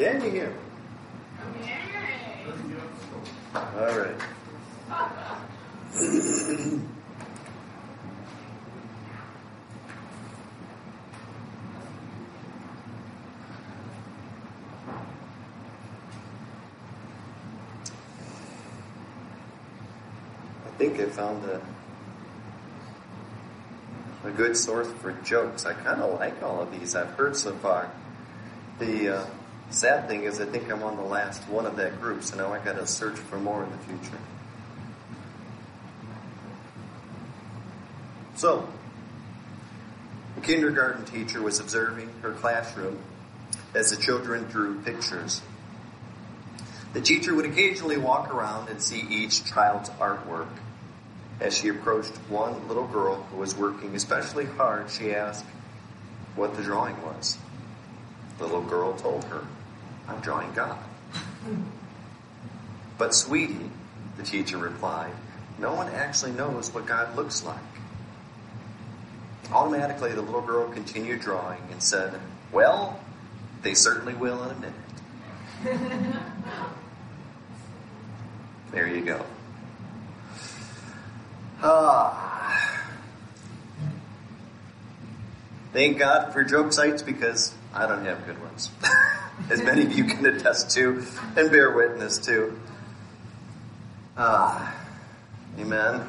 Can you? All right. I think I found a a good source for jokes. I kind of like all of these I've heard so far. The uh, sad thing is, I think I'm on the last one of that group, so now I got to search for more in the future. So, a kindergarten teacher was observing her classroom as the children drew pictures. The teacher would occasionally walk around and see each child's artwork. As she approached one little girl who was working especially hard, she asked what the drawing was. The little girl told her, I'm drawing God. But sweetie, the teacher replied, no one actually knows what God looks like. Automatically, the little girl continued drawing and said, Well, they certainly will in a minute. there you go. Ah. Thank God for joke sites because I don't have good ones. As many of you can attest to and bear witness to. Ah. Amen.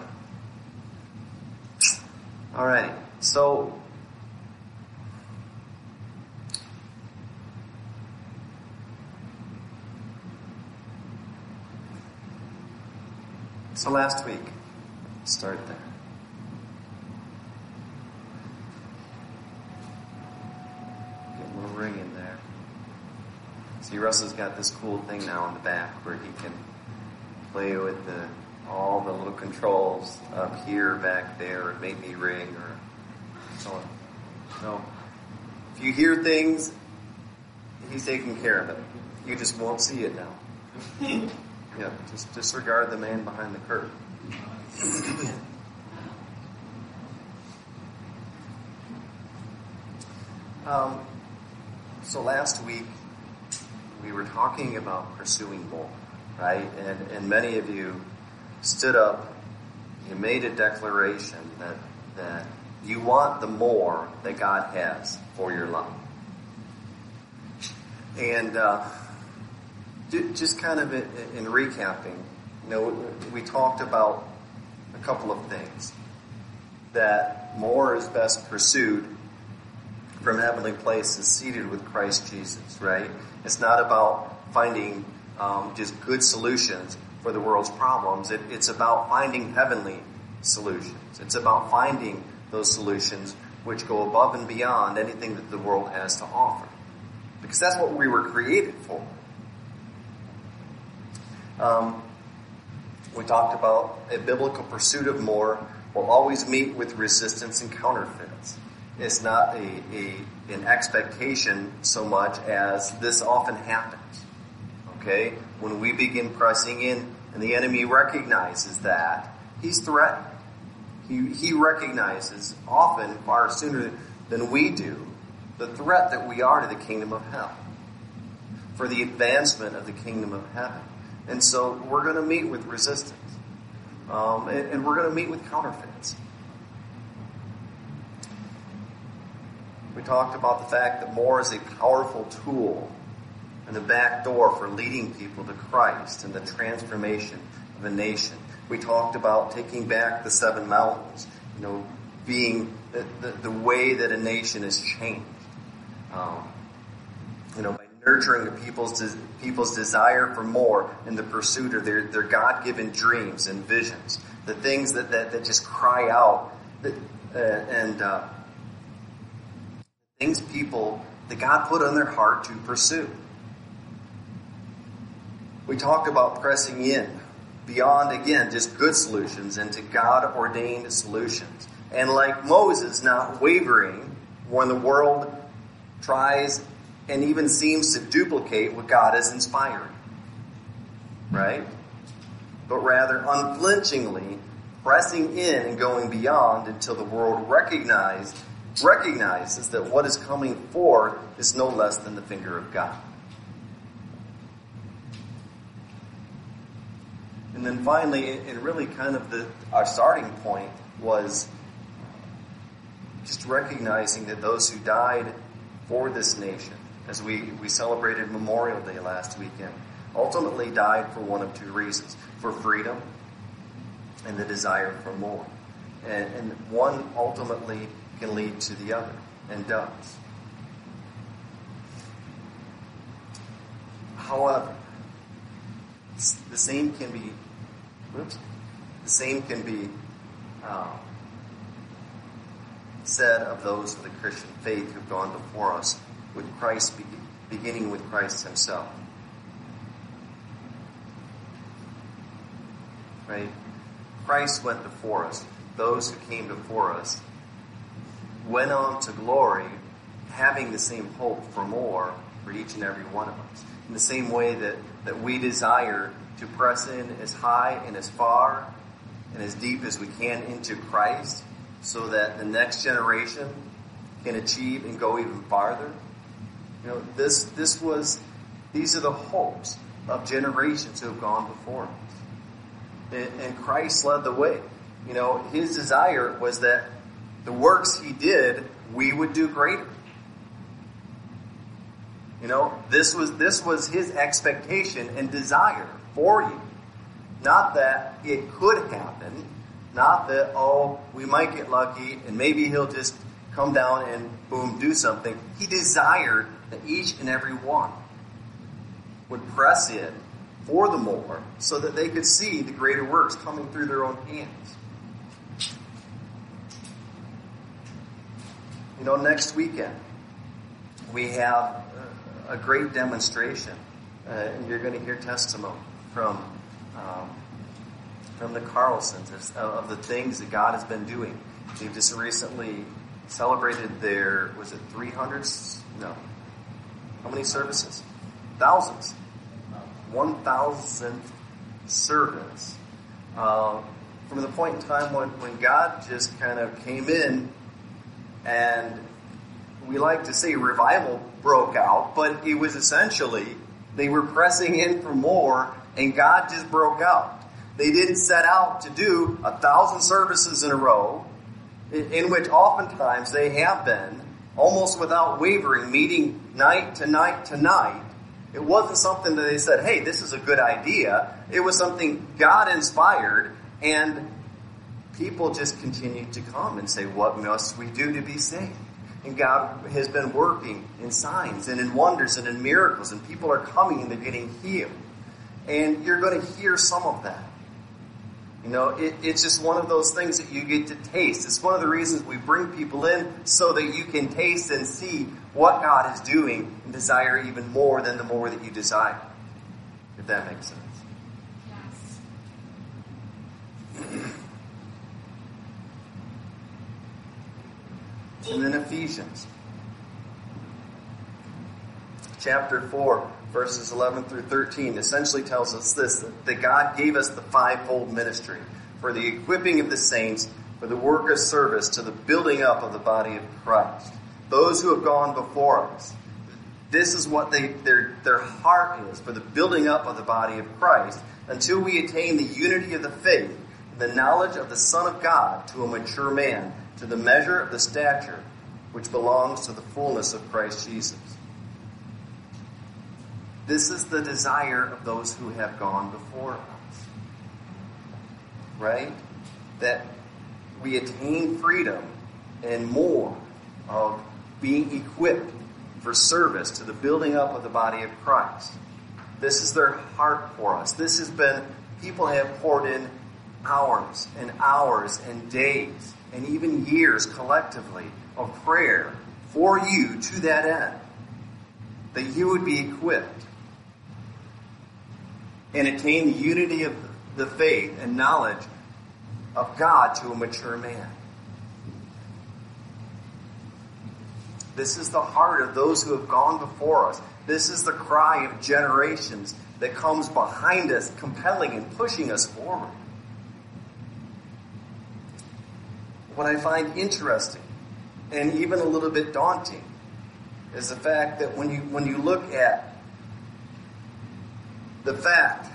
All right. So, so last week, start there. Get a little ring in there. See, Russell's got this cool thing now in the back where he can play with the all the little controls up here, back there, and make me ring or so on. No. If you hear things, he's taking care of it. You just won't see it now. yeah, just disregard the man behind the curtain. um, so last week we were talking about pursuing more, right? And, and many of you stood up, you made a declaration that, that you want the more that God has for your life. And uh, just kind of in, in recapping, you know, we talked about a couple of things. That more is best pursued from heavenly places seated with Christ Jesus, right? It's not about finding um, just good solutions for the world's problems. It, it's about finding heavenly solutions. It's about finding those solutions which go above and beyond anything that the world has to offer. Because that's what we were created for. Um, we talked about a biblical pursuit of more will always meet with resistance and counterfeits. It's not a, a an expectation so much as this often happens. Okay? When we begin pressing in and the enemy recognizes that, he's threatened. He, he recognizes often far sooner than we do the threat that we are to the kingdom of hell for the advancement of the kingdom of heaven. And so we're going to meet with resistance. Um, and, and we're going to meet with counterfeits. We talked about the fact that more is a powerful tool and the back door for leading people to Christ and the transformation of a nation. We talked about taking back the seven mountains, you know, being the, the, the way that a nation is changed. Um, you know, by nurturing the people's people's desire for more in the pursuit of their, their God given dreams and visions, the things that, that, that just cry out, that, uh, and uh, things people that God put on their heart to pursue. We talk about pressing in beyond, again, just good solutions into God ordained solutions. And like Moses, not wavering when the world tries and even seems to duplicate what God is inspiring. Right? But rather unflinchingly pressing in and going beyond until the world recognized, recognizes that what is coming forth is no less than the finger of God. And then finally, and really kind of the, our starting point was just recognizing that those who died for this nation, as we, we celebrated Memorial Day last weekend, ultimately died for one of two reasons for freedom and the desire for more. And, and one ultimately can lead to the other, and does. However, the same can be, the same can be um, said of those of the Christian faith who've gone before us, with Christ, beginning with Christ Himself. Right? Christ went before us. Those who came before us went on to glory, having the same hope for more for each and every one of us. In the same way that, that we desire to press in as high and as far and as deep as we can into Christ so that the next generation can achieve and go even farther. You know, this, this was, these are the hopes of generations who have gone before us. And, and Christ led the way. You know, his desire was that the works he did, we would do greater. You know, this was, this was his expectation and desire for you. Not that it could happen, not that, oh, we might get lucky and maybe he'll just come down and boom, do something. He desired that each and every one would press in for the more so that they could see the greater works coming through their own hands. You know, next weekend we have a great demonstration, uh, and you're going to hear testimony from um, from the Carlsons of the things that God has been doing. They've just recently celebrated their was it 300? No, how many services? Thousands. 1,000th service. Uh, from the point in time when, when God just kind of came in and we like to say revival broke out, but it was essentially they were pressing in for more and God just broke out. They didn't set out to do a thousand services in a row, in which oftentimes they have been almost without wavering, meeting night to night to night. It wasn't something that they said, hey, this is a good idea. It was something God inspired, and people just continued to come and say, what must we do to be saved? And God has been working in signs and in wonders and in miracles, and people are coming and they're getting healed. And you're going to hear some of that. You know, it, it's just one of those things that you get to taste. It's one of the reasons we bring people in so that you can taste and see what God is doing and desire even more than the more that you desire. If that makes sense. Yes. And then Ephesians. Chapter 4 verses 11 through 13 essentially tells us this that God gave us the fivefold ministry for the equipping of the saints, for the work of service, to the building up of the body of Christ. Those who have gone before us. This is what they, their, their heart is for the building up of the body of Christ until we attain the unity of the faith, the knowledge of the Son of God to a mature man, to the measure of the stature which belongs to the fullness of Christ Jesus. This is the desire of those who have gone before us. Right? That we attain freedom and more of being equipped for service to the building up of the body of Christ. This is their heart for us. This has been, people have poured in hours and hours and days and even years collectively of prayer for you to that end. That you would be equipped and attain the unity of the faith and knowledge of God to a mature man. This is the heart of those who have gone before us. This is the cry of generations that comes behind us, compelling and pushing us forward. What I find interesting and even a little bit daunting is the fact that when you when you look at the fact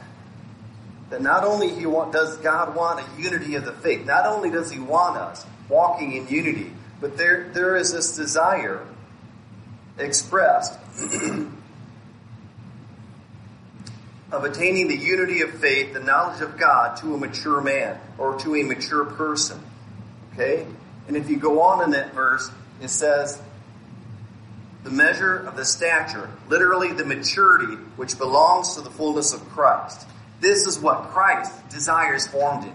that not only he want, does God want a unity of the faith, not only does he want us walking in unity, but there, there is this desire expressed of attaining the unity of faith, the knowledge of God to a mature man or to a mature person. Okay? And if you go on in that verse, it says, the measure of the stature, literally the maturity which belongs to the fullness of Christ. This is what Christ desires formed in you.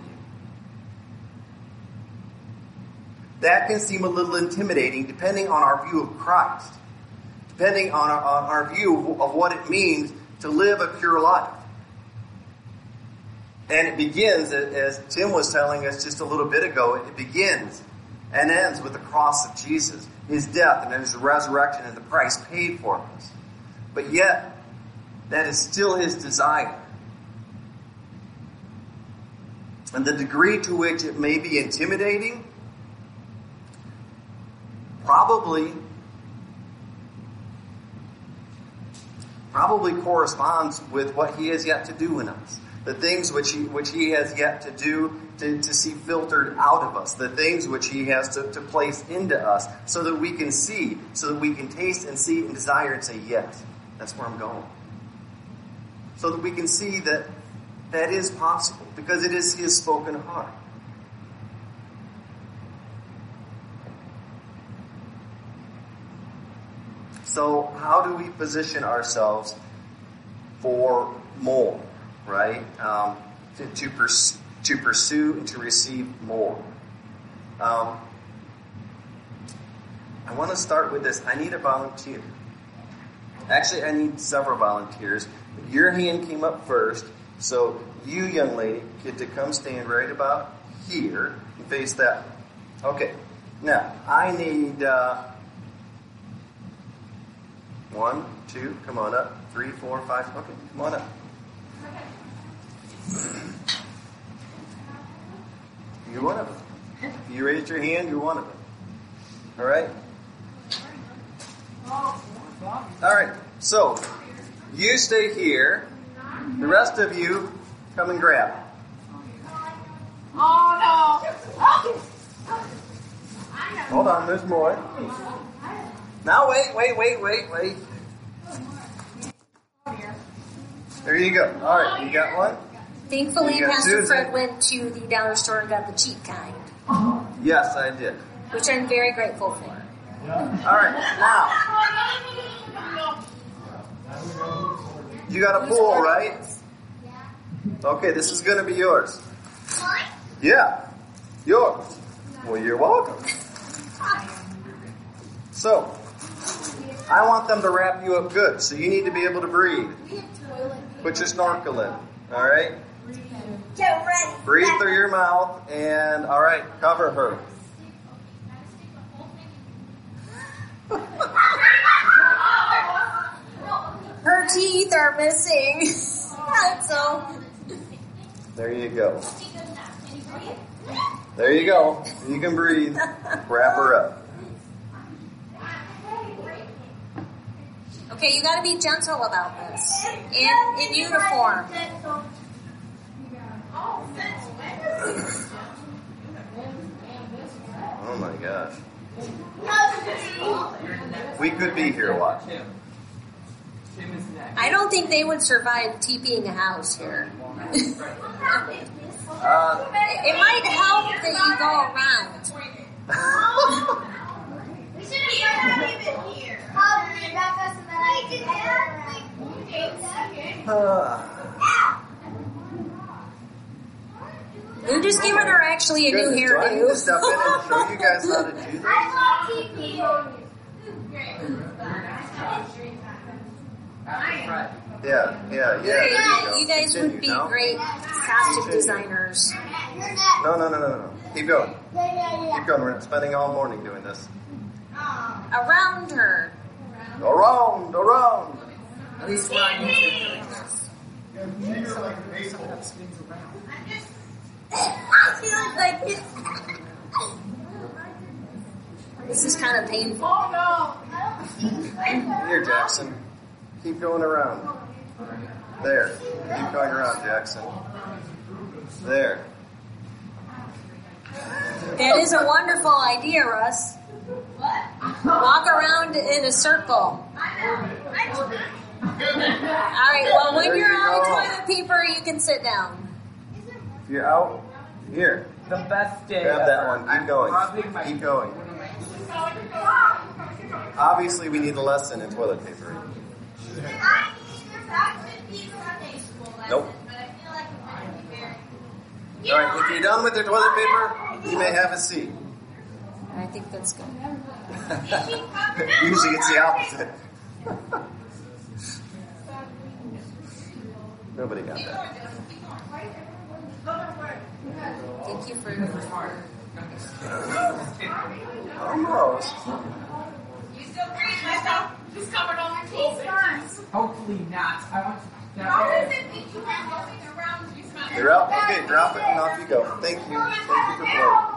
That can seem a little intimidating depending on our view of Christ, depending on our, on our view of what it means to live a pure life. And it begins, as Tim was telling us just a little bit ago, it begins and ends with the cross of Jesus, his death and his resurrection and the price paid for us. But yet, that is still his desire. And the degree to which it may be intimidating, probably probably corresponds with what he has yet to do in us. The things which he, which he has yet to do to, to see filtered out of us. The things which he has to, to place into us so that we can see, so that we can taste and see and desire and say, yes, that's where I'm going. So that we can see that that is possible because it is his spoken heart. So, how do we position ourselves for more, right? Um, to, to, pers- to pursue and to receive more. Um, I want to start with this. I need a volunteer. Actually, I need several volunteers. Your hand came up first, so you, young lady, get to come stand right about here and face that. Okay. Now, I need. Uh, one, two, come on up. Three, four, five. Okay, come on up. You're one of them. You raised your hand, you're one of them. All right? All right, so you stay here. The rest of you come and grab. Oh no! Hold on, there's more. Now wait, wait, wait, wait, wait. There you go. All right, you got one? Thankfully, Pastor Susan. Fred went to the dollar store and got the cheap kind, uh-huh. Yes, I did. which I'm very grateful for. All right, now you got a pool, right? Okay, this is going to be yours. Yeah, yours. Well, you're welcome. So, I want them to wrap you up good, so you need to be able to breathe. Put your snorkel in, all right? Get ready. Breathe through your mouth, and all right, cover her. Her teeth are missing. so There you go. There you go. You can breathe. Wrap her up. okay, you got to be gentle about this. In in uniform. Oh my gosh. We could be here watching. I don't think they would survive TPing a house here. Uh, it might help that you go around. We should have been here. uh, We're just giving her actually a new goodness, do I need to step in and hairdo. show you guys how to do this? Yeah, yeah, yeah. There you, go. You guys would be no? great costume designers. No, no, no, no, no. Keep going. Keep going. We're spending all morning doing this. Around her. Around, around. At least when I'm doing this. I feel like it. This is kind of painful. Here, Jackson. Keep going around. There. Keep going around, Jackson. There. That is a wonderful idea, Russ. What? Walk around in a circle. All right. Well, when you're you out of toilet paper, you can sit down. If you're out, here. The best day. Grab that one. Keep I'm going. Keep going. Obviously, we need a lesson in toilet paper. I need to practice be Sunday school lesson, Nope. but I feel like it might be very. All right, if you're done with your toilet paper, you may have a seat. I think that's good. Usually it's the opposite. Nobody got that. Thank you for. Almost. You still breathe myself. Just covered all your teeth. Hopefully not. I want to. How does it make you have going around you smell? You're out? Okay, drop it and off you go. Thank you. Thank you for playing.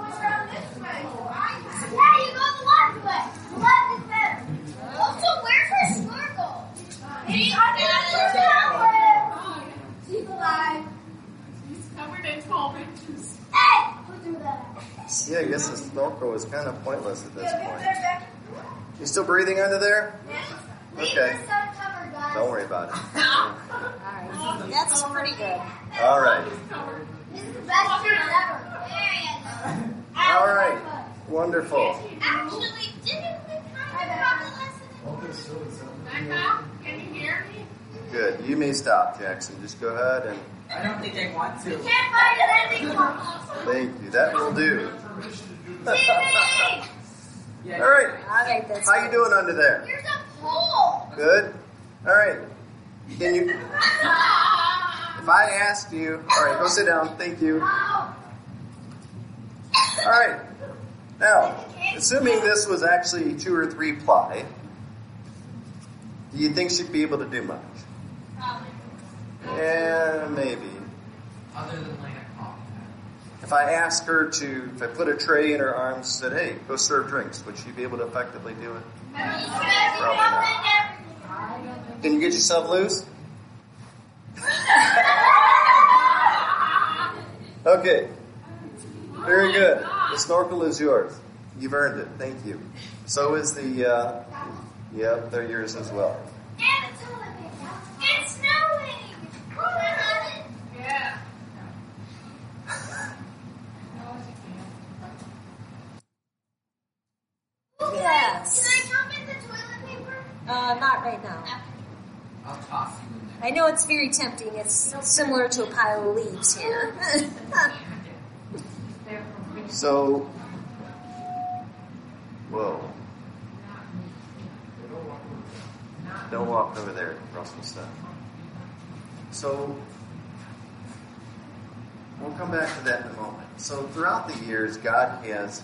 Yeah, you go the left way. The left is better. Oh, also, where's her snorkel? Hey, I She's alive. He's 12 inches. Hey, who threw that? Yeah, I guess the snorkel is kind of pointless at this point. You still breathing under there? Okay. Don't worry about it. All right. That's pretty good. All right. This is the best year ever. There you go. All right. Wonderful. Actually, didn't we kind of have a lesson? Can you hear me? Good. You may stop, Jackson. Just go ahead and I don't think I want to. Can't find an ending thank you. That will do. TV! Yeah. All right. All right. That's How you doing under there? Here's a pole. Good. All right. Can you? If I asked you, all right, go sit down. Thank you. All right. Now, assuming this was actually two or three ply, do you think she'd be able to do much? Probably. Yeah, maybe. Other than laying a cloth. If I asked her to, if I put a tray in her arms, and said, "Hey, go serve drinks," would she be able to effectively do it? Probably not. Can you get yourself loose? Okay. Very good. The snorkel is yours. You've earned it. Thank you. So is the, uh, yep, they're yours as well. It's snowing! Yeah. Yes. Can I come in the toilet paper? Uh, not right now. I'll toss you in there. I know it's very tempting. It's similar to a pile of leaves here. So, whoa. Don't walk over there, Russell stuff. So, we'll come back to that in a moment. So, throughout the years, God has,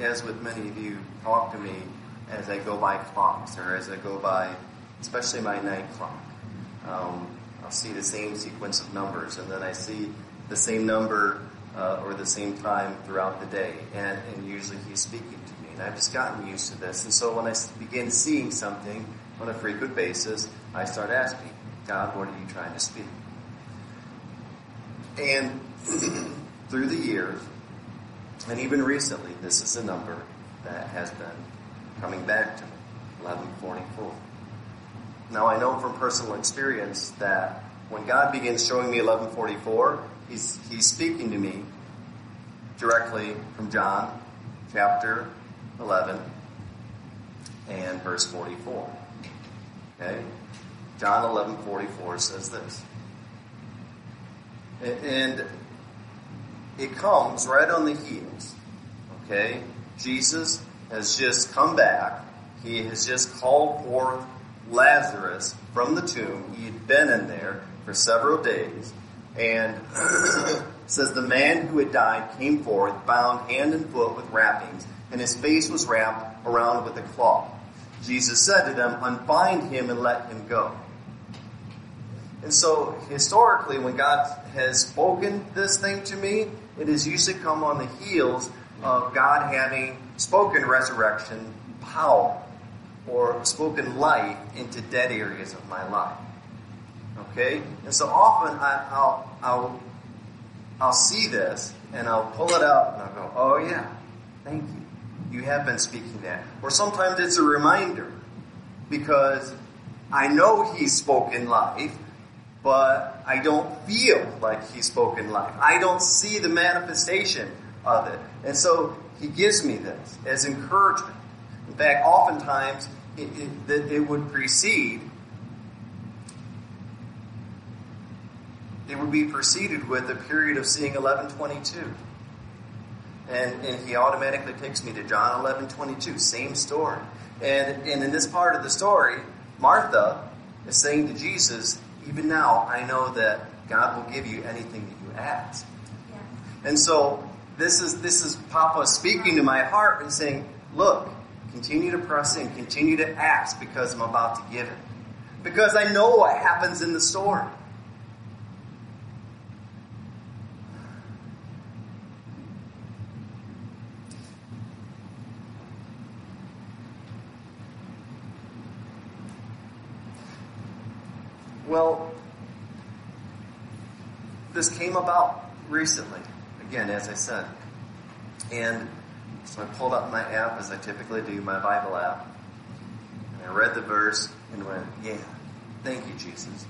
as with many of you, talked to me as I go by clocks or as I go by, especially my night clock. Um, I'll see the same sequence of numbers, and then I see the same number uh, or the same time throughout the day, and, and usually He's speaking to me. And I've just gotten used to this. And so when I begin seeing something on a frequent basis, I start asking, God, what are you trying to speak? And through the years, and even recently, this is a number that has been coming back to me 1144. Now, I know from personal experience that when God begins showing me 1144, He's, he's speaking to me directly from John chapter 11 and verse 44. Okay? John 11:44 says this. And it comes right on the heels. Okay? Jesus has just come back. He has just called forth Lazarus from the tomb. He had been in there for several days. And says the man who had died came forth, bound hand and foot with wrappings, and his face was wrapped around with a cloth. Jesus said to them, Unbind him and let him go. And so, historically, when God has spoken this thing to me, it has usually come on the heels of God having spoken resurrection power or spoken life into dead areas of my life. Okay? And so often I, I'll, I'll I'll see this and I'll pull it out and I'll go, oh yeah, thank you. You have been speaking that. Or sometimes it's a reminder because I know he's spoken life, but I don't feel like he's spoken life. I don't see the manifestation of it. And so he gives me this as encouragement. In fact, oftentimes it, it, it would precede, it would be preceded with a period of seeing 1122. And, and he automatically takes me to John 11 22, same story. And, and in this part of the story, Martha is saying to Jesus, Even now, I know that God will give you anything that you ask. Yeah. And so this is this is Papa speaking to my heart and saying, Look, continue to press in, continue to ask because I'm about to give it. Because I know what happens in the storm." Well, this came about recently, again, as I said. And so I pulled up my app, as I typically do, my Bible app. And I read the verse and went, yeah, thank you, Jesus.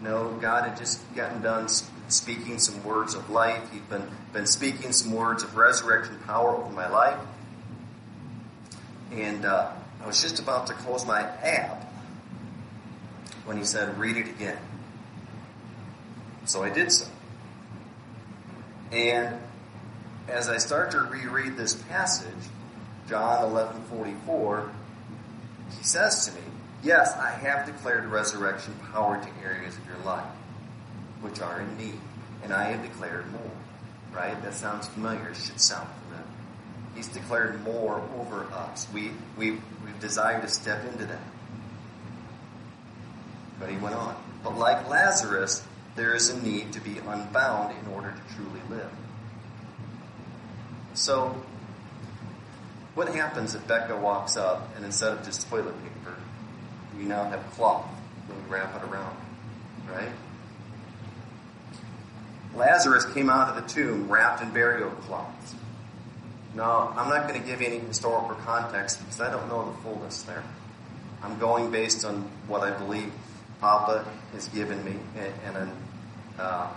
No, God had just gotten done speaking some words of life. He'd been, been speaking some words of resurrection power over my life. And uh, I was just about to close my app when he said, read it again. So I did so. And as I start to reread this passage, John 11:44, he says to me, "Yes, I have declared resurrection power to areas of your life which are in need, and I have declared more." Right? That sounds familiar. It should sound familiar. He's declared more over us. We we we've desired to step into that. But he went on. But like Lazarus, there is a need to be unbound in order to truly live. So, what happens if Becca walks up and instead of just toilet paper, we now have cloth and we wrap it around, right? Lazarus came out of the tomb wrapped in burial cloths. Now, I'm not going to give any historical context because I don't know the fullness there. I'm going based on what I believe Papa has given me, and, and uh,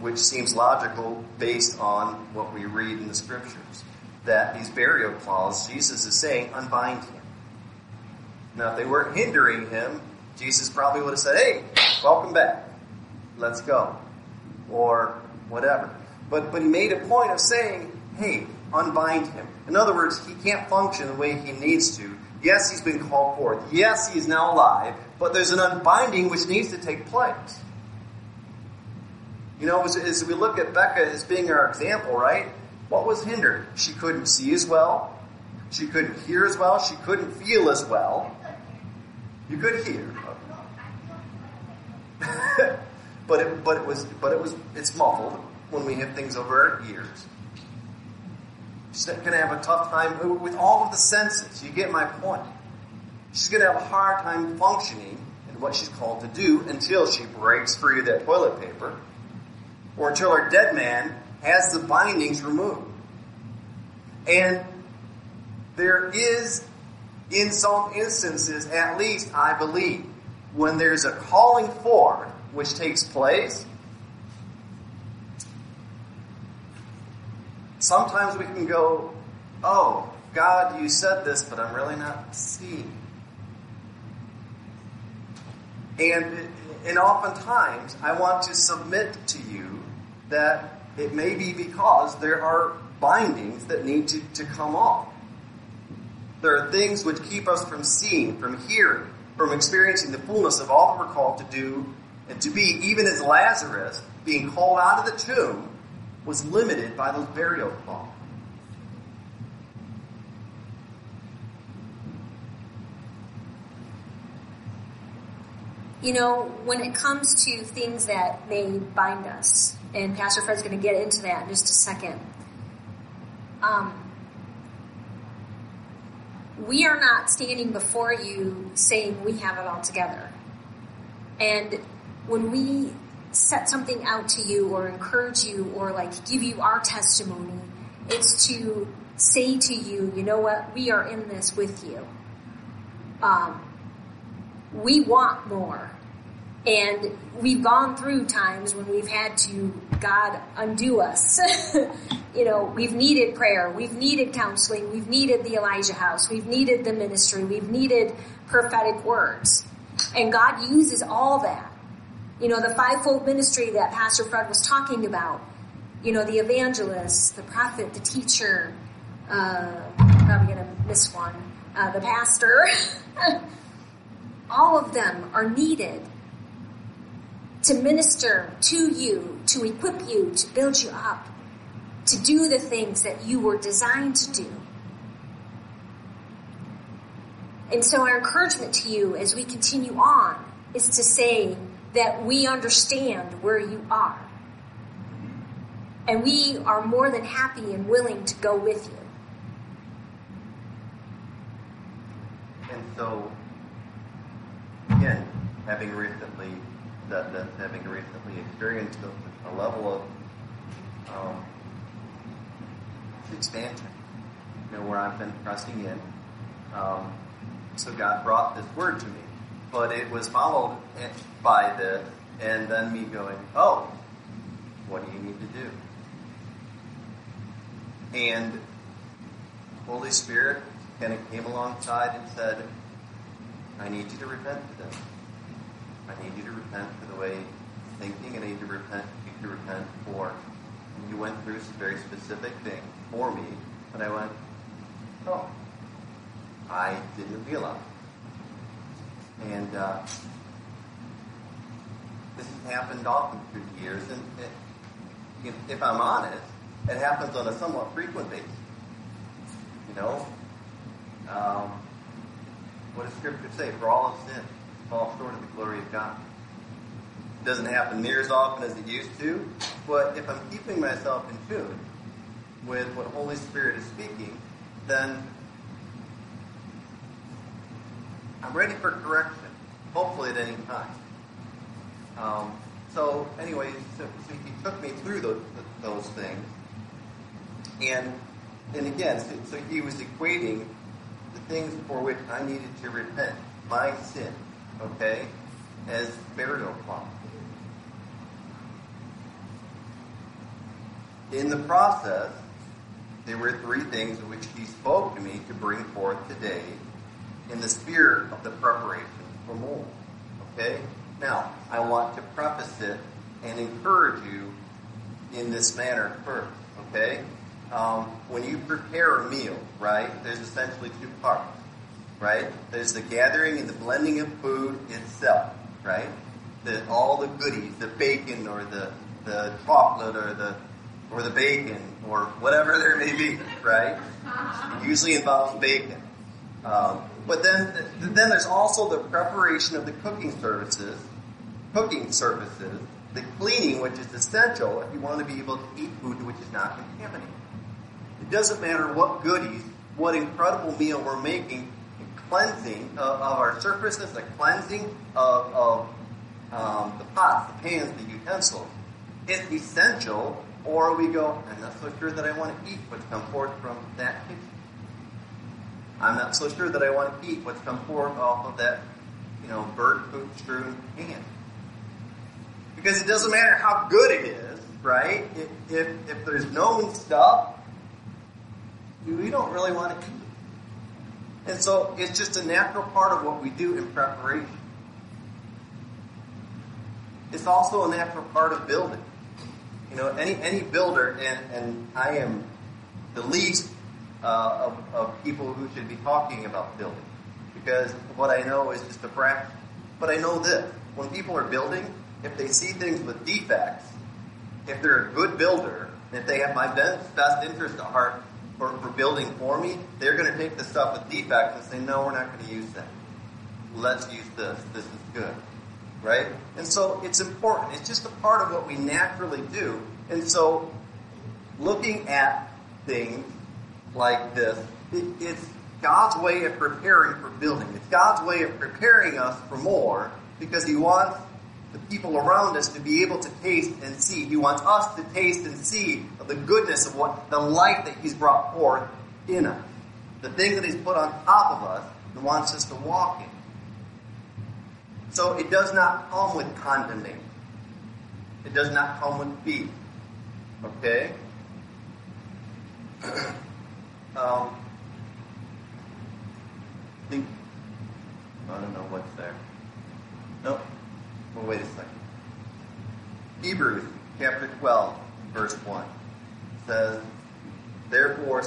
which seems logical based on what we read in the scriptures. That these burial cloths, Jesus is saying, unbind him. Now, if they weren't hindering him, Jesus probably would have said, hey, welcome back. Let's go. Or whatever. But, but he made a point of saying, hey, unbind him. In other words, he can't function the way he needs to. Yes, he's been called forth. Yes, he is now alive, but there's an unbinding which needs to take place. You know, as, as we look at Becca as being our example, right? What was hindered? She couldn't see as well. She couldn't hear as well. She couldn't feel as well. You could hear. but it, but it was, but it was, it's muffled when we have things over our ears. She's going to have a tough time with all of the senses. You get my point. She's going to have a hard time functioning in what she's called to do until she breaks free of that toilet paper or until our dead man has the bindings removed. And there is, in some instances, at least I believe, when there's a calling forward which takes place, sometimes we can go, oh, God, you said this, but I'm really not seeing. And, and oftentimes, I want to submit to you that it may be because there are bindings that need to, to come off. There are things which keep us from seeing, from hearing, from experiencing the fullness of all that we're called to do and to be, even as Lazarus, being called out of the tomb, was limited by those burial cloths. You know, when it comes to things that may bind us, and Pastor Fred's going to get into that in just a second. Um, we are not standing before you saying we have it all together. And when we set something out to you or encourage you or like give you our testimony. It's to say to you, you know what, we are in this with you. Um, we want more. And we've gone through times when we've had to, God, undo us. you know, we've needed prayer, we've needed counseling, we've needed the Elijah house, we've needed the ministry, we've needed prophetic words. And God uses all that. You know, the fivefold ministry that Pastor Fred was talking about. You know, the evangelist, the prophet, the teacher, uh, probably gonna miss one, uh, the pastor. all of them are needed to minister to you, to equip you, to build you up, to do the things that you were designed to do. And so our encouragement to you as we continue on is to say that we understand where you are. And we are more than happy and willing to go with you. And so, again, having recently that, having recently experienced a, a level of um, expansion, you know, where I've been pressing in. Um, so God brought this word to me, but it was followed by this, and then me going, "Oh, what do you need to do?" And Holy Spirit kind of came alongside and said, "I need you to repent to them." I need you to repent for the way you're thinking, I need to repent, you to repent for. And you went through some very specific things for me, but I went, oh, I didn't feel realize. And uh, this has happened often through the years, and it, if I'm honest, it happens on a somewhat frequent basis. You know, um, what does Scripture say? For all of sin, fall short of the glory of God. It doesn't happen near as often as it used to, but if I'm keeping myself in tune with what the Holy Spirit is speaking, then I'm ready for correction, hopefully at any time. Um, so, anyway, so, so, he took me through those, those things, and and again, so, so he was equating the things for which I needed to repent, my sin, okay, as burial cloth. In the process, there were three things which he spoke to me to bring forth today in the spirit of the preparation for more. Okay? Now, I want to preface it and encourage you in this manner first. Okay? Um, when you prepare a meal, right, there's essentially two parts right? There's the gathering and the blending of food itself, right? The, all the goodies, the bacon or the, the chocolate or the, or the bacon or whatever there may be, right? It usually involves bacon. Um, but then, then there's also the preparation of the cooking services, cooking services, the cleaning, which is essential if you want to be able to eat food which is not contaminated. It doesn't matter what goodies, what incredible meal we're making, cleansing of, of our surfaces, the cleansing of, of um, the pots, the pans, the utensils. It's essential, or we go, I'm not so sure that I want to eat what's come forth from that kitchen. I'm not so sure that I want to eat what's come forth off of that, you know, bird food strewn pan. Because it doesn't matter how good it is, right? If, if, if there's known stuff, we don't really want to eat and so it's just a natural part of what we do in preparation. It's also a natural part of building. You know, any any builder, and, and I am the least uh, of, of people who should be talking about building because what I know is just a fraction. But I know this: when people are building, if they see things with defects, if they're a good builder, if they have my best, best interest at heart, for, for building for me, they're going to take the stuff with defects and say, no, we're not going to use that. Let's use this. This is good. Right? And so it's important. It's just a part of what we naturally do. And so looking at things like this, it, it's God's way of preparing for building. It's God's way of preparing us for more because He wants the people around us to be able to taste and see. He wants us to taste and see of the goodness of what the light that He's brought forth in us. The thing that He's put on top of us and wants us to walk in. So it does not come with condemnation. It does not come with fear. Okay? um, I think, I don't know what's there. Nope. Well, wait a second. Hebrews chapter 12, verse 1 says, Therefore,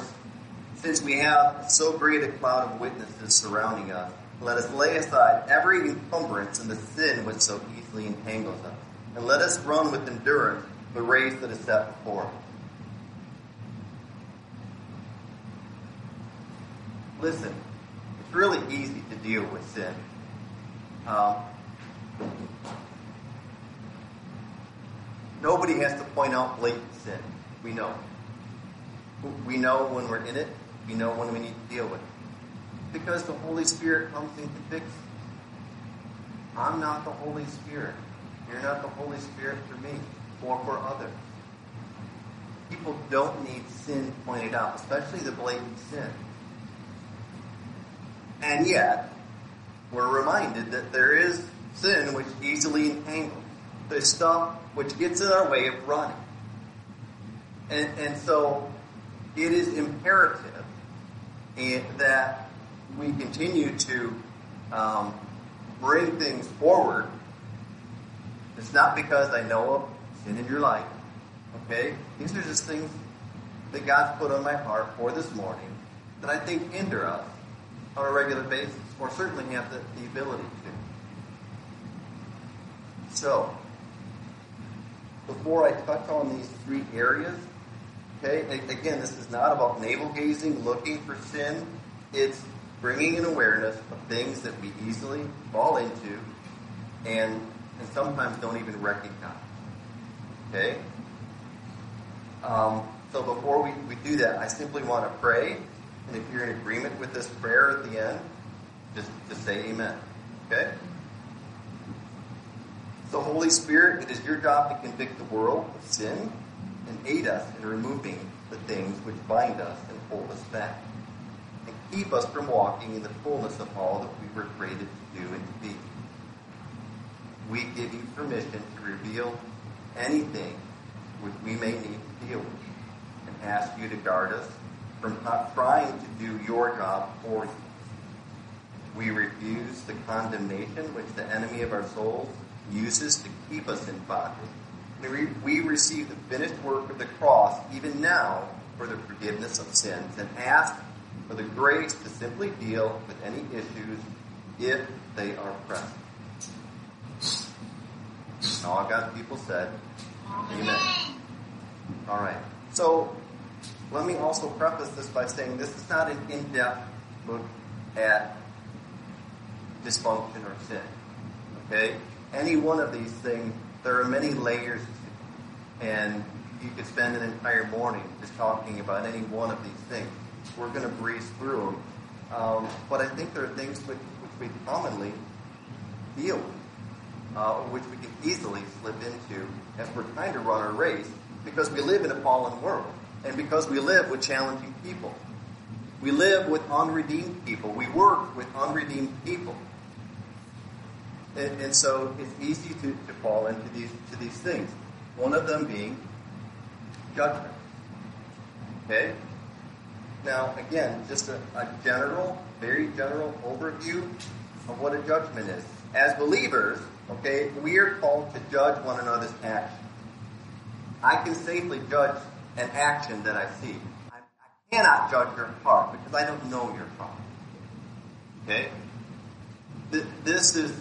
since we have so great a cloud of witnesses surrounding us, let us lay aside every encumbrance and the sin which so easily entangles us, and let us run with endurance the race that is set before us. Listen, it's really easy to deal with sin. Um, nobody has to point out blatant sin. We know. We know when we're in it. We know when we need to deal with it. Because the Holy Spirit comes in and convicts. I'm not the Holy Spirit. You're not the Holy Spirit for me or for others. People don't need sin pointed out, especially the blatant sin. And yet, we're reminded that there is sin which easily entangles. There's stuff which gets in our way of running. And, and so it is imperative that we continue to um, bring things forward. It's not because I know of sin in your life. Okay? These are just things that God's put on my heart for this morning that I think hinder us on a regular basis, or certainly have the, the ability to. So, before I touch on these three areas, okay, again, this is not about navel gazing, looking for sin. It's bringing an awareness of things that we easily fall into and, and sometimes don't even recognize. Okay? Um, so before we, we do that, I simply want to pray and if you're in agreement with this prayer at the end, just, just say amen. Okay? So, Holy Spirit, it is your job to convict the world of sin and aid us in removing the things which bind us and hold us back. And keep us from walking in the fullness of all that we were created to do and to be. We give you permission to reveal anything which we may need to deal with and ask you to guard us from not trying to do your job for you. We refuse the condemnation which the enemy of our souls uses to keep us in bondage. We receive the finished work of the cross even now for the forgiveness of sins and ask for the grace to simply deal with any issues if they are present. And all God's people said, Amen. All right. So let me also preface this by saying this is not an in-depth look at dysfunction or sin. Okay? Any one of these things, there are many layers and you could spend an entire morning just talking about any one of these things. We're going to breeze through them. Um, but I think there are things which, which we commonly deal with, uh, which we can easily slip into as we're trying to run our race because we live in a fallen world and because we live with challenging people. We live with unredeemed people. We work with unredeemed people. And, and so it's easy to, to fall into these, to these things. One of them being judgment. Okay? Now, again, just a, a general, very general overview of what a judgment is. As believers, okay, we are called to judge one another's actions. I can safely judge an action that I see. I, I cannot judge your heart because I don't know your heart. Okay? Th- this is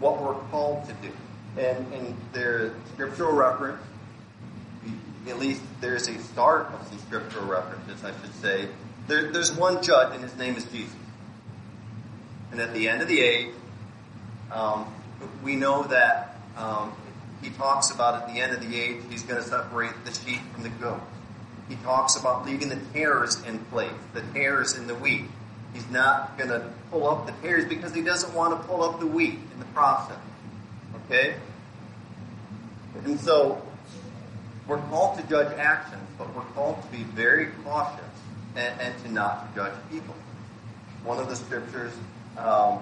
what we're called to do. And, and there's scriptural reference, at least there's a start of some scriptural references, I should say. There, there's one judge, and his name is Jesus. And at the end of the age, um, we know that um, he talks about at the end of the age, he's going to separate the sheep from the goat. He talks about leaving the tares in place, the tares in the wheat. He's not going to pull up the tares because he doesn't want to pull up the wheat in the process. Okay? And so we're called to judge actions, but we're called to be very cautious and, and to not judge people. One of the scriptures, um,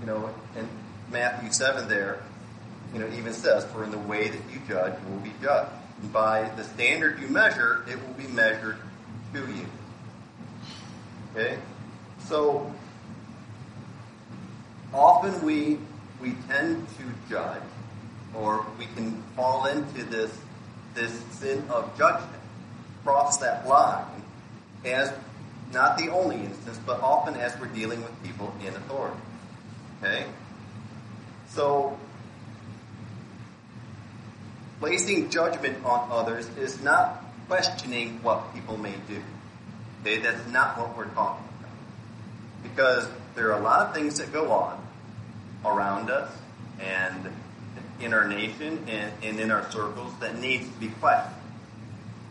you know, in Matthew 7 there, you know, even says, For in the way that you judge, you will be judged. And by the standard you measure, it will be measured to you. Okay? So, often we, we tend to judge, or we can fall into this, this sin of judgment, cross that line, as not the only instance, but often as we're dealing with people in authority. Okay? So, placing judgment on others is not questioning what people may do. Okay? That's not what we're talking about. Because there are a lot of things that go on around us and in our nation and, and in our circles that needs to be questioned.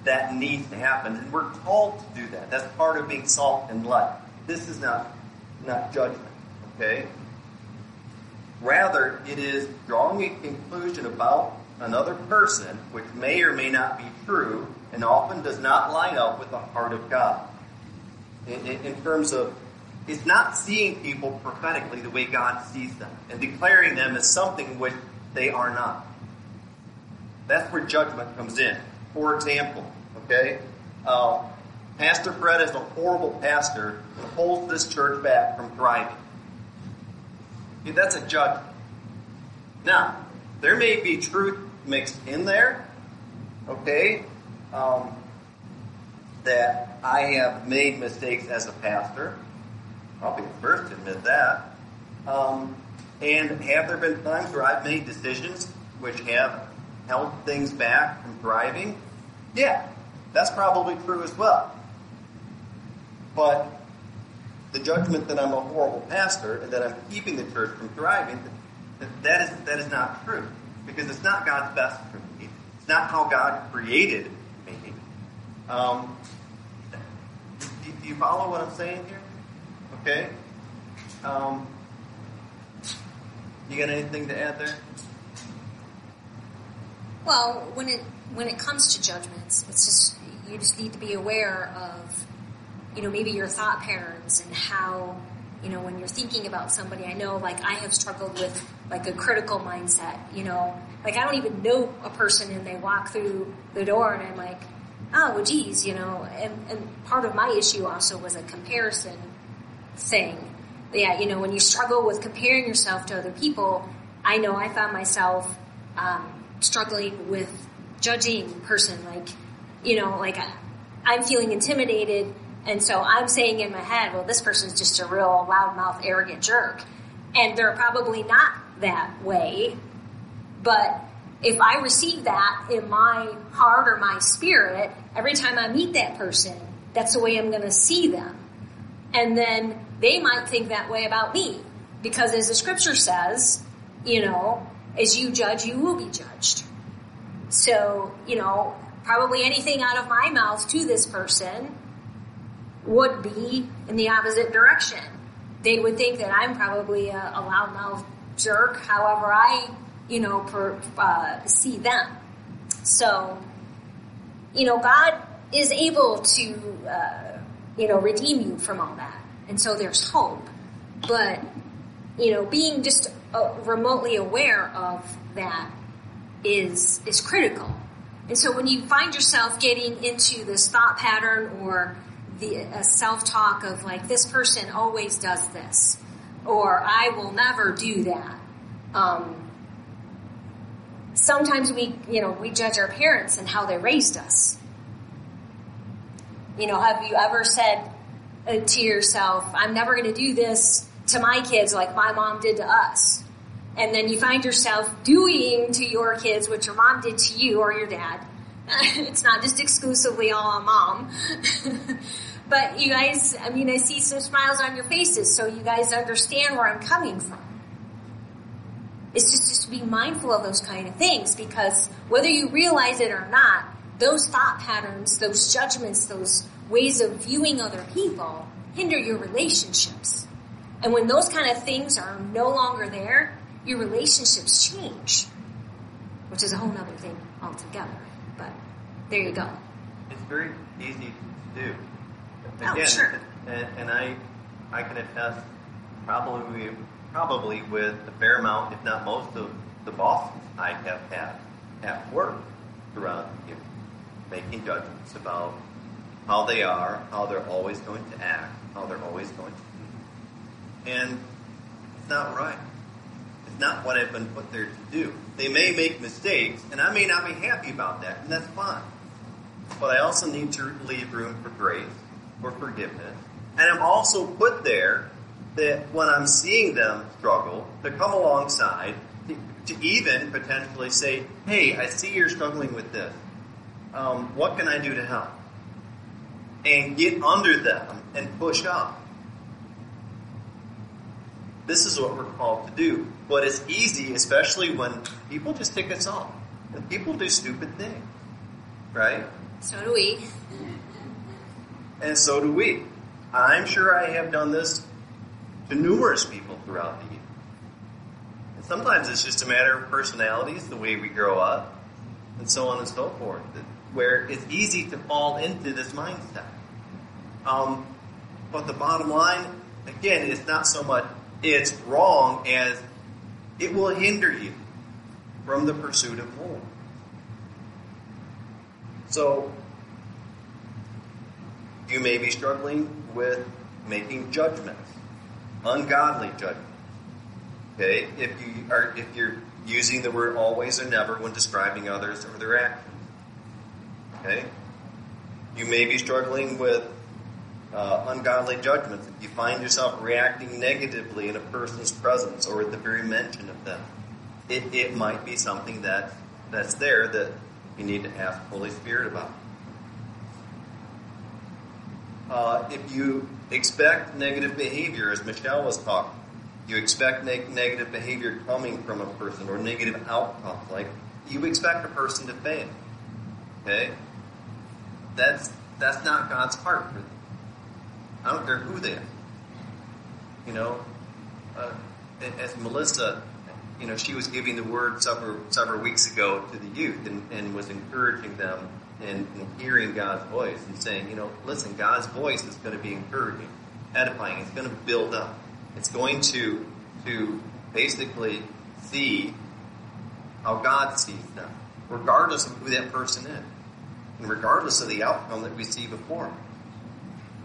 That needs to happen, and we're called to do that. That's part of being salt and light. This is not not judgment, okay? Rather, it is drawing a conclusion about another person which may or may not be true and often does not line up with the heart of God. In, in, in terms of, it's not seeing people prophetically the way God sees them and declaring them as something which they are not. That's where judgment comes in. For example, okay, uh, Pastor Fred is a horrible pastor and holds this church back from thriving. That's a judgment. Now, there may be truth mixed in there, okay, um, that I have made mistakes as a pastor. I'll be the first to admit that. Um, and have there been times where I've made decisions which have held things back from thriving? Yeah, that's probably true as well. But the judgment that I'm a horrible pastor and that I'm keeping the church from thriving, that is, that is not true. Because it's not God's best for me. It's not how God created me. Um, do, do you follow what I'm saying here? Okay? Um, you got anything to add there? Well, when it when it comes to judgments, it's just you just need to be aware of, you know, maybe your thought patterns and how, you know, when you're thinking about somebody. I know, like I have struggled with like a critical mindset. You know, like I don't even know a person and they walk through the door and I'm like, oh, well, geez, you know. And and part of my issue also was a comparison thing. Yeah, you know, when you struggle with comparing yourself to other people, I know I found myself um, struggling with judging person like you know like i'm feeling intimidated and so i'm saying in my head well this person's just a real loudmouth arrogant jerk and they're probably not that way but if i receive that in my heart or my spirit every time i meet that person that's the way i'm going to see them and then they might think that way about me because as the scripture says you know as you judge you will be judged so, you know, probably anything out of my mouth to this person would be in the opposite direction. They would think that I'm probably a, a loudmouth jerk, however I, you know, per, uh, see them. So, you know, God is able to, uh, you know, redeem you from all that. And so there's hope. But, you know, being just uh, remotely aware of that is is critical. And so when you find yourself getting into this thought pattern or the self talk of like this person always does this or I will never do that. Um, sometimes we you know we judge our parents and how they raised us. You know, have you ever said uh, to yourself, "I'm never going to do this to my kids like my mom did to us"? and then you find yourself doing to your kids what your mom did to you or your dad. it's not just exclusively all on mom. but you guys, I mean, I see some smiles on your faces, so you guys understand where I'm coming from. It's just, just to be mindful of those kind of things because whether you realize it or not, those thought patterns, those judgments, those ways of viewing other people hinder your relationships. And when those kind of things are no longer there, your relationships change. which is a whole other thing altogether. But there you go. It's very easy to do. Oh, sure. and, and I, I can attest probably, probably with a fair amount, if not most of the bosses I have had at work throughout the year, making judgments about how they are, how they're always going to act, how they're always going to be. And it's not right. It's not what I've been put there to do. They may make mistakes, and I may not be happy about that, and that's fine. But I also need to leave room for grace, for forgiveness. And I'm also put there that when I'm seeing them struggle, to come alongside, to, to even potentially say, hey, I see you're struggling with this. Um, what can I do to help? And get under them and push up. This is what we're called to do. But it's easy, especially when people just tick us off. And people do stupid things. Right? So do we. And so do we. I'm sure I have done this to numerous people throughout the year. And sometimes it's just a matter of personalities, the way we grow up, and so on and so forth, where it's easy to fall into this mindset. Um, but the bottom line, again, it's not so much it's wrong as it will hinder you from the pursuit of more. So, you may be struggling with making judgments, ungodly judgments. Okay, if you are if you're using the word always or never when describing others or their actions. Okay, you may be struggling with uh, ungodly judgments if you find yourself reacting negatively in a person's presence or at the very mention of them. It, it might be something that that's there that you need to ask Holy Spirit about. Uh, if you expect negative behavior, as Michelle was talking, you expect neg- negative behavior coming from a person or negative outcome, like you expect a person to fail. Okay, that's that's not God's heart for them. I don't care who they are. You know, uh, as Melissa, you know, she was giving the word several several weeks ago to the youth and, and was encouraging them and, and hearing God's voice and saying, you know, listen, God's voice is going to be encouraging, edifying. It's going to build up. It's going to to basically see how God sees them, regardless of who that person is, regardless of the outcome that we see before us.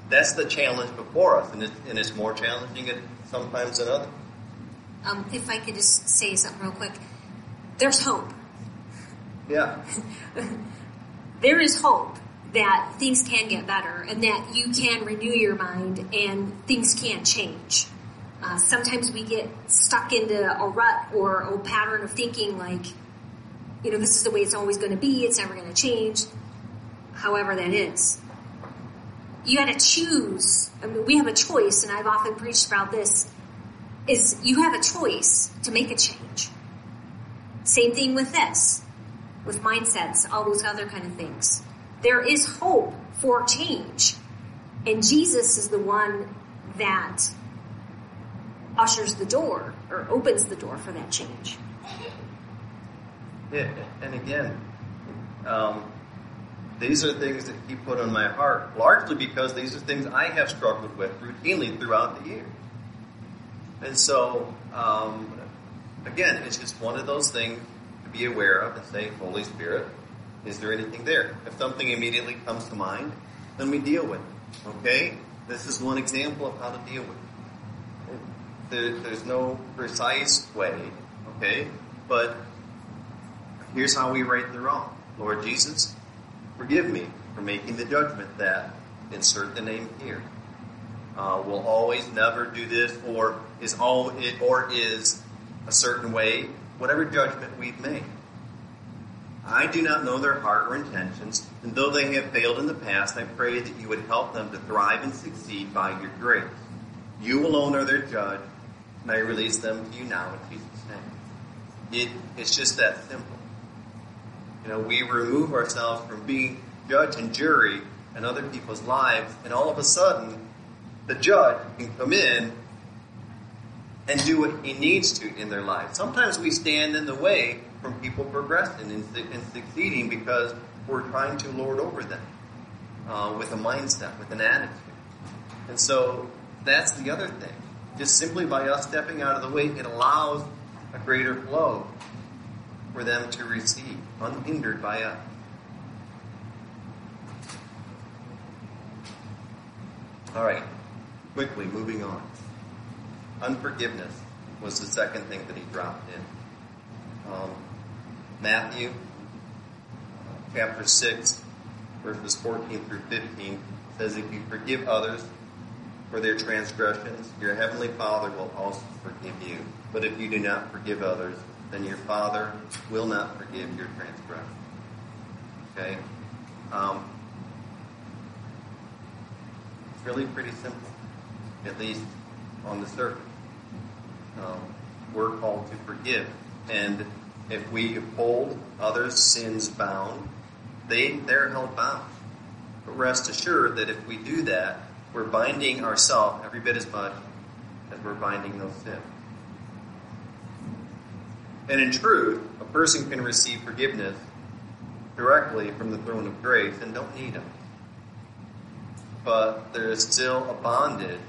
That's the challenge before us, and it's, and it's more challenging at sometimes than others. Um, if I could just say something real quick, there's hope. Yeah. there is hope that things can get better and that you can renew your mind and things can change. Uh, sometimes we get stuck into a rut or a pattern of thinking like, you know, this is the way it's always going to be, it's never going to change, however that is. You got to choose. I mean, we have a choice, and I've often preached about this, is you have a choice to make a change. Same thing with this, with mindsets, all those other kind of things. There is hope for change. And Jesus is the one that ushers the door or opens the door for that change. Yeah, and again, um, these are things that He put on my heart, largely because these are things I have struggled with routinely throughout the year. And so, um, again, it's just one of those things to be aware of and say, Holy Spirit, is there anything there? If something immediately comes to mind, then we deal with it. Okay? This is one example of how to deal with it. There, there's no precise way, okay? But here's how we right the wrong. Lord Jesus, forgive me for making the judgment that insert the name here. Uh, will always never do this, or is all it, or is a certain way. Whatever judgment we've made, I do not know their heart or intentions, and though they have failed in the past, I pray that you would help them to thrive and succeed by your grace. You alone are their judge, and I release them to you now in Jesus' name. It, it's just that simple. You know, we remove ourselves from being judge and jury in other people's lives, and all of a sudden, the judge can come in and do what he needs to in their life. Sometimes we stand in the way from people progressing and, and succeeding because we're trying to lord over them uh, with a mindset, with an attitude. And so that's the other thing. Just simply by us stepping out of the way, it allows a greater flow for them to receive, unhindered by us. All right, quickly moving on. Unforgiveness was the second thing that he dropped in. Um, Matthew chapter 6, verses 14 through 15 says, If you forgive others for their transgressions, your heavenly Father will also forgive you. But if you do not forgive others, then your Father will not forgive your transgressions. Okay? Um, it's really pretty simple, at least on the surface. Um, we're called to forgive. And if we hold others' sins bound, they, they're held bound. But rest assured that if we do that, we're binding ourselves every bit as much as we're binding those sins. And in truth, a person can receive forgiveness directly from the throne of grace and don't need them. But there is still a bondage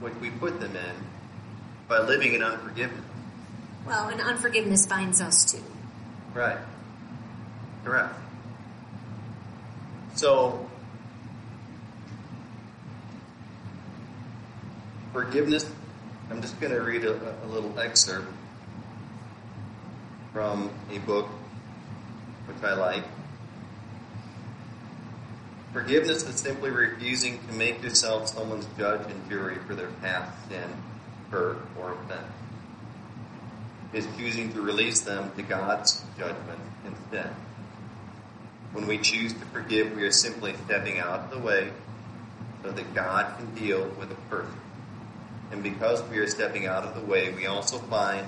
which we put them in by living in unforgiveness. Well, and unforgiveness binds us too. Right. Correct. So, forgiveness, I'm just going to read a, a little excerpt from a book which I like. Forgiveness is simply refusing to make yourself someone's judge and jury for their past sin, hurt, or offense. It's choosing to release them to God's judgment instead. When we choose to forgive, we are simply stepping out of the way so that God can deal with a person. And because we are stepping out of the way, we also find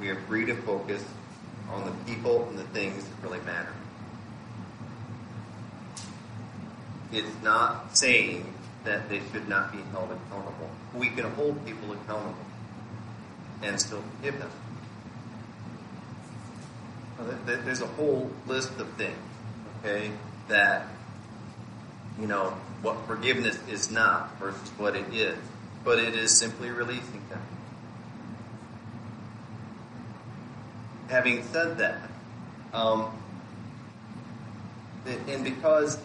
we are free to focus on the people and the things that really matter. It's not saying that they should not be held accountable. We can hold people accountable and still forgive them. There's a whole list of things, okay, that, you know, what forgiveness is not versus what it is. But it is simply releasing them. Having said that, um, and because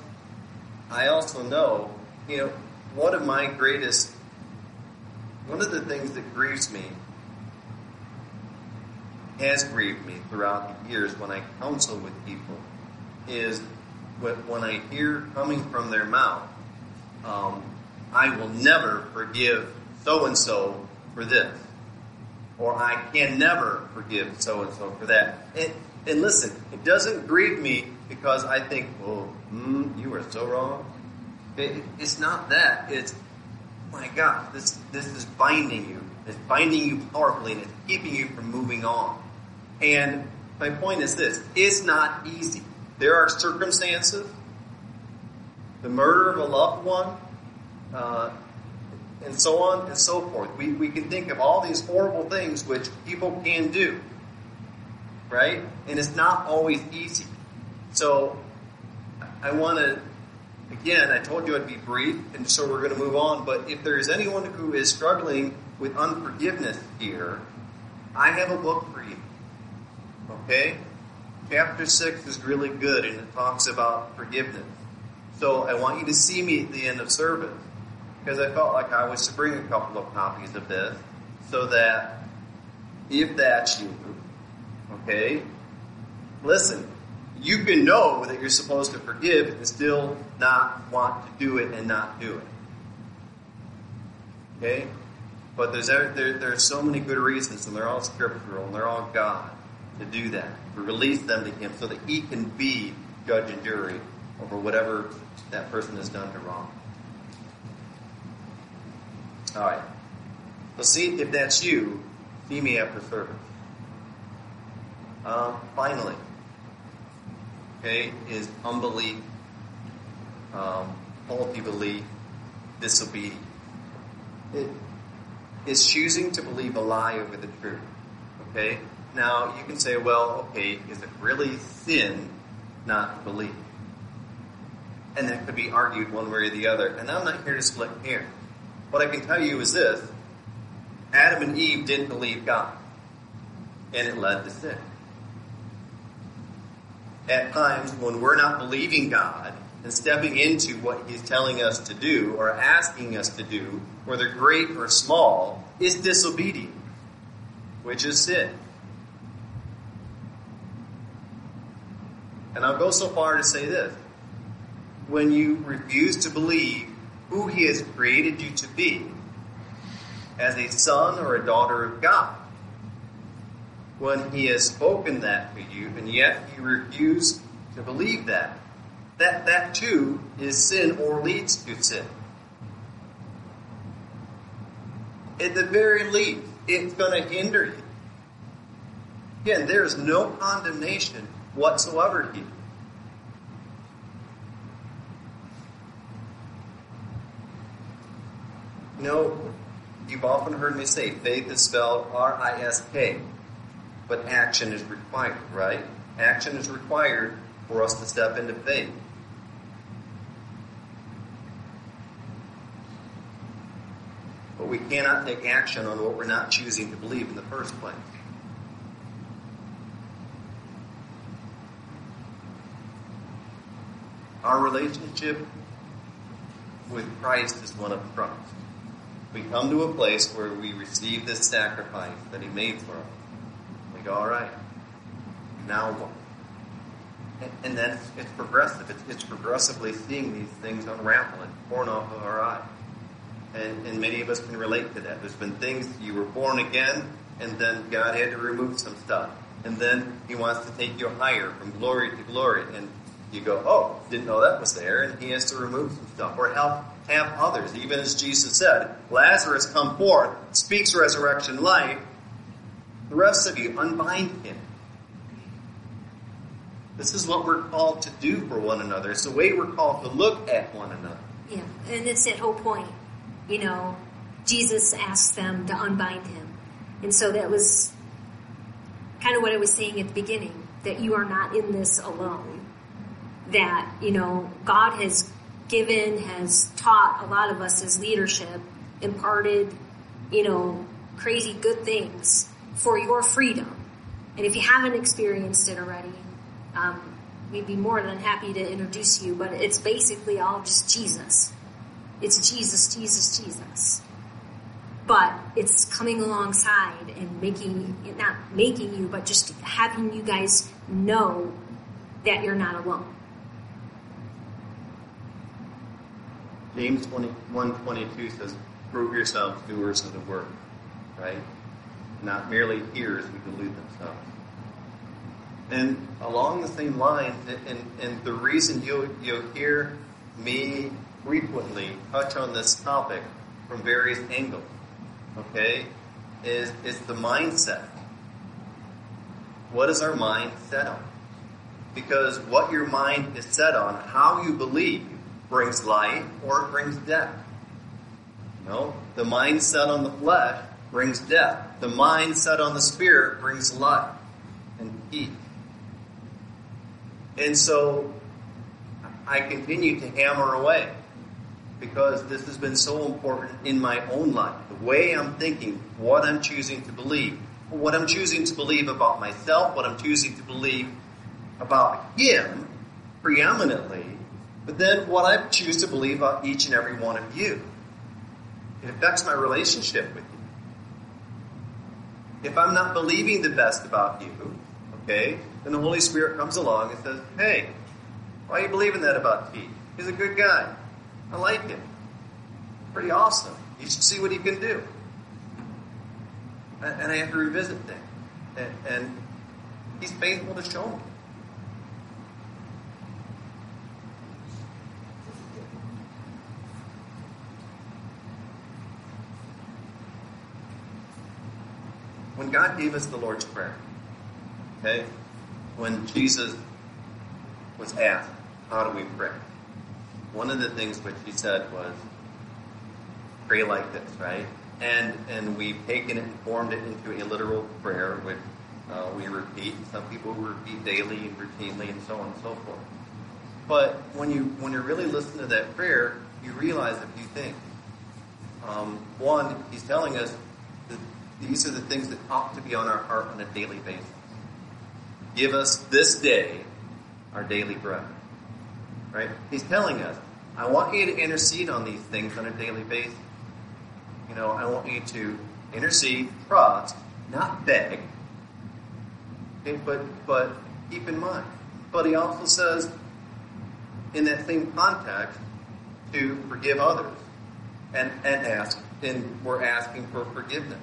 I also know, you know, one of my greatest, one of the things that grieves me, has grieved me throughout the years when I counsel with people, is when I hear coming from their mouth, um, I will never forgive so and so for this or I can never forgive so and so for that. And, and listen, it doesn't grieve me because I think, well, mm, you are so wrong. It, it's not that. It's, my God, this, this is binding you. It's binding you powerfully and it's keeping you from moving on. And my point is this it's not easy. There are circumstances, the murder of a loved one, uh, and so on and so forth. We, we can think of all these horrible things which people can do, right? And it's not always easy. So I want to, again, I told you I'd be brief, and so we're going to move on. But if there is anyone who is struggling with unforgiveness here, I have a book for you. Okay? Chapter 6 is really good, and it talks about forgiveness. So I want you to see me at the end of service because I felt like I was to bring a couple of copies of this so that if that's you, okay, listen, you can know that you're supposed to forgive and still not want to do it and not do it. Okay? But there's there, there are so many good reasons, and they're all scriptural, and they're all God to do that, to release them to Him so that He can be judge and jury over whatever that person has done to wrong. All right. Well, see if that's you. See me after service. Um, finally, okay, is unbelief, um, faulty belief, disobedience. It is choosing to believe a lie over the truth. Okay, Now, you can say, well, okay, is it really sin not to believe? And that could be argued one way or the other. And I'm not here to split hairs. What I can tell you is this Adam and Eve didn't believe God, and it led to sin. At times, when we're not believing God and stepping into what He's telling us to do or asking us to do, whether great or small, is disobedience, which is sin. And I'll go so far to say this. When you refuse to believe who He has created you to be as a son or a daughter of God, when He has spoken that to you and yet you refuse to believe that, that, that too is sin or leads to sin. At the very least, it's going to hinder you. Again, there is no condemnation whatsoever here. Know, you've often heard me say faith is spelled R I S K, but action is required, right? Action is required for us to step into faith. But we cannot take action on what we're not choosing to believe in the first place. Our relationship with Christ is one of trust. We come to a place where we receive this sacrifice that He made for us. We go, all right, now what? And then it's progressive. It's, it's progressively seeing these things unravel and torn off of our eyes. And, and many of us can relate to that. There's been things you were born again, and then God had to remove some stuff. And then He wants to take you higher from glory to glory. And you go, oh, didn't know that was there, and he has to remove some stuff or help have others. Even as Jesus said, Lazarus come forth, speaks resurrection life. The rest of you, unbind him. This is what we're called to do for one another. It's the way we're called to look at one another. Yeah, and it's that whole point. You know, Jesus asked them to unbind him. And so that was kind of what I was saying at the beginning that you are not in this alone that, you know, God has given, has taught a lot of us as leadership, imparted, you know, crazy good things for your freedom. And if you haven't experienced it already, um, we'd be more than happy to introduce you, but it's basically all just Jesus. It's Jesus, Jesus, Jesus. But it's coming alongside and making, not making you, but just having you guys know that you're not alone. James 21 22 says, Prove yourselves doers of the word, right? Not merely hearers who delude themselves. And along the same line, and, and the reason you'll, you'll hear me frequently touch on this topic from various angles, okay, is, is the mindset. What is our mind set on? Because what your mind is set on, how you believe, brings life or it brings death. No, the mind set on the flesh brings death. The mind set on the spirit brings life and peace. And so I continue to hammer away because this has been so important in my own life. The way I'm thinking, what I'm choosing to believe, what I'm choosing to believe about myself, what I'm choosing to believe about Him preeminently, but then what I choose to believe about each and every one of you. It affects my relationship with you. If I'm not believing the best about you, okay, then the Holy Spirit comes along and says, hey, why are you believing that about Pete? He's a good guy. I like him. Pretty awesome. You should see what he can do. And I have to revisit that. And, and he's faithful to show me. When God gave us the Lord's Prayer, okay, when Jesus was asked, how do we pray? One of the things which he said was, pray like this, right? And, and we've taken it and formed it into a literal prayer, which uh, we repeat. Some people repeat daily and routinely, and so on and so forth. But when you when you really listen to that prayer, you realize a few things. Um, one, he's telling us these are the things that ought to be on our heart on a daily basis. Give us this day our daily bread. Right? He's telling us, I want you to intercede on these things on a daily basis. You know, I want you to intercede, trust, not beg. Okay, but but keep in mind. But he also says, in that same context, to forgive others and, and ask, and we're asking for forgiveness.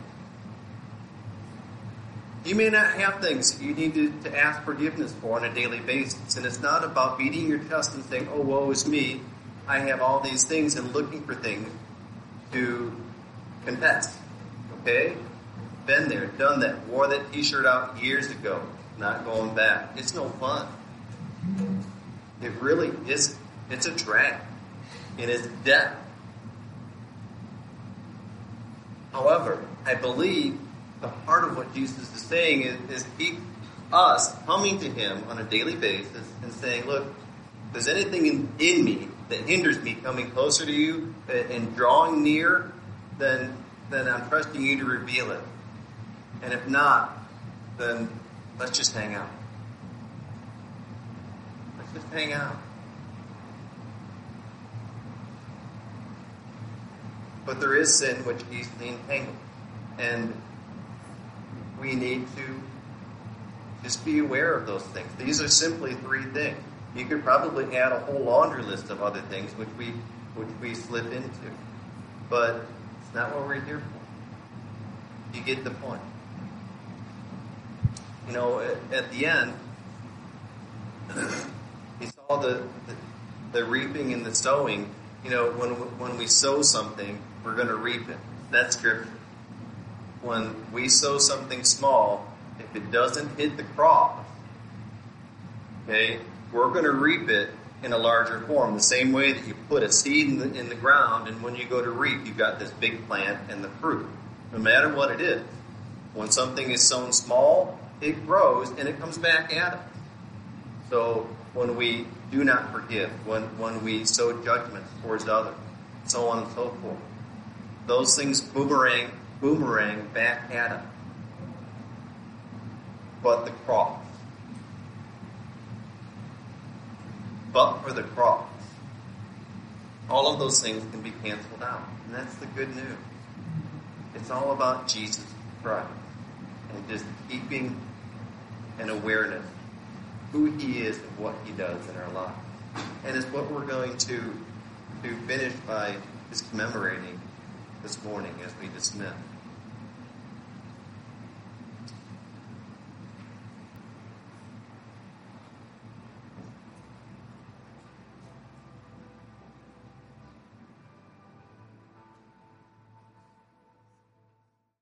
You may not have things you need to, to ask forgiveness for on a daily basis. And it's not about beating your chest and saying, oh, woe is me. I have all these things and looking for things to confess. Okay? Been there, done that, wore that t shirt out years ago, not going back. It's no fun. It really is. It's a drag. And it's death. However, I believe the heart of what Jesus is saying is, is he, us coming to him on a daily basis and saying, look, if there's anything in, in me that hinders me coming closer to you and drawing near, then, then I'm trusting you to reveal it. And if not, then let's just hang out. Let's just hang out. But there is sin which easily entangles. And we need to just be aware of those things. These are simply three things. You could probably add a whole laundry list of other things which we which we slip into. But it's not what we're here for. You get the point. You know, at, the end, he saw the, the, the reaping and the sowing. You know, when when we sow something, we're going to reap it. That's scripture when we sow something small, if it doesn't hit the crop, okay, we're going to reap it in a larger form. The same way that you put a seed in the, in the ground, and when you go to reap, you've got this big plant and the fruit. No matter what it is. When something is sown small, it grows and it comes back at us. So when we do not forgive, when, when we sow judgment towards others, so on and so forth, those things boomerang boomerang back at him. But the cross. But for the cross. All of those things can be canceled out. And that's the good news. It's all about Jesus Christ. And just keeping an awareness who he is and what he does in our lives. And it's what we're going to, to finish by just commemorating this morning as we dismiss.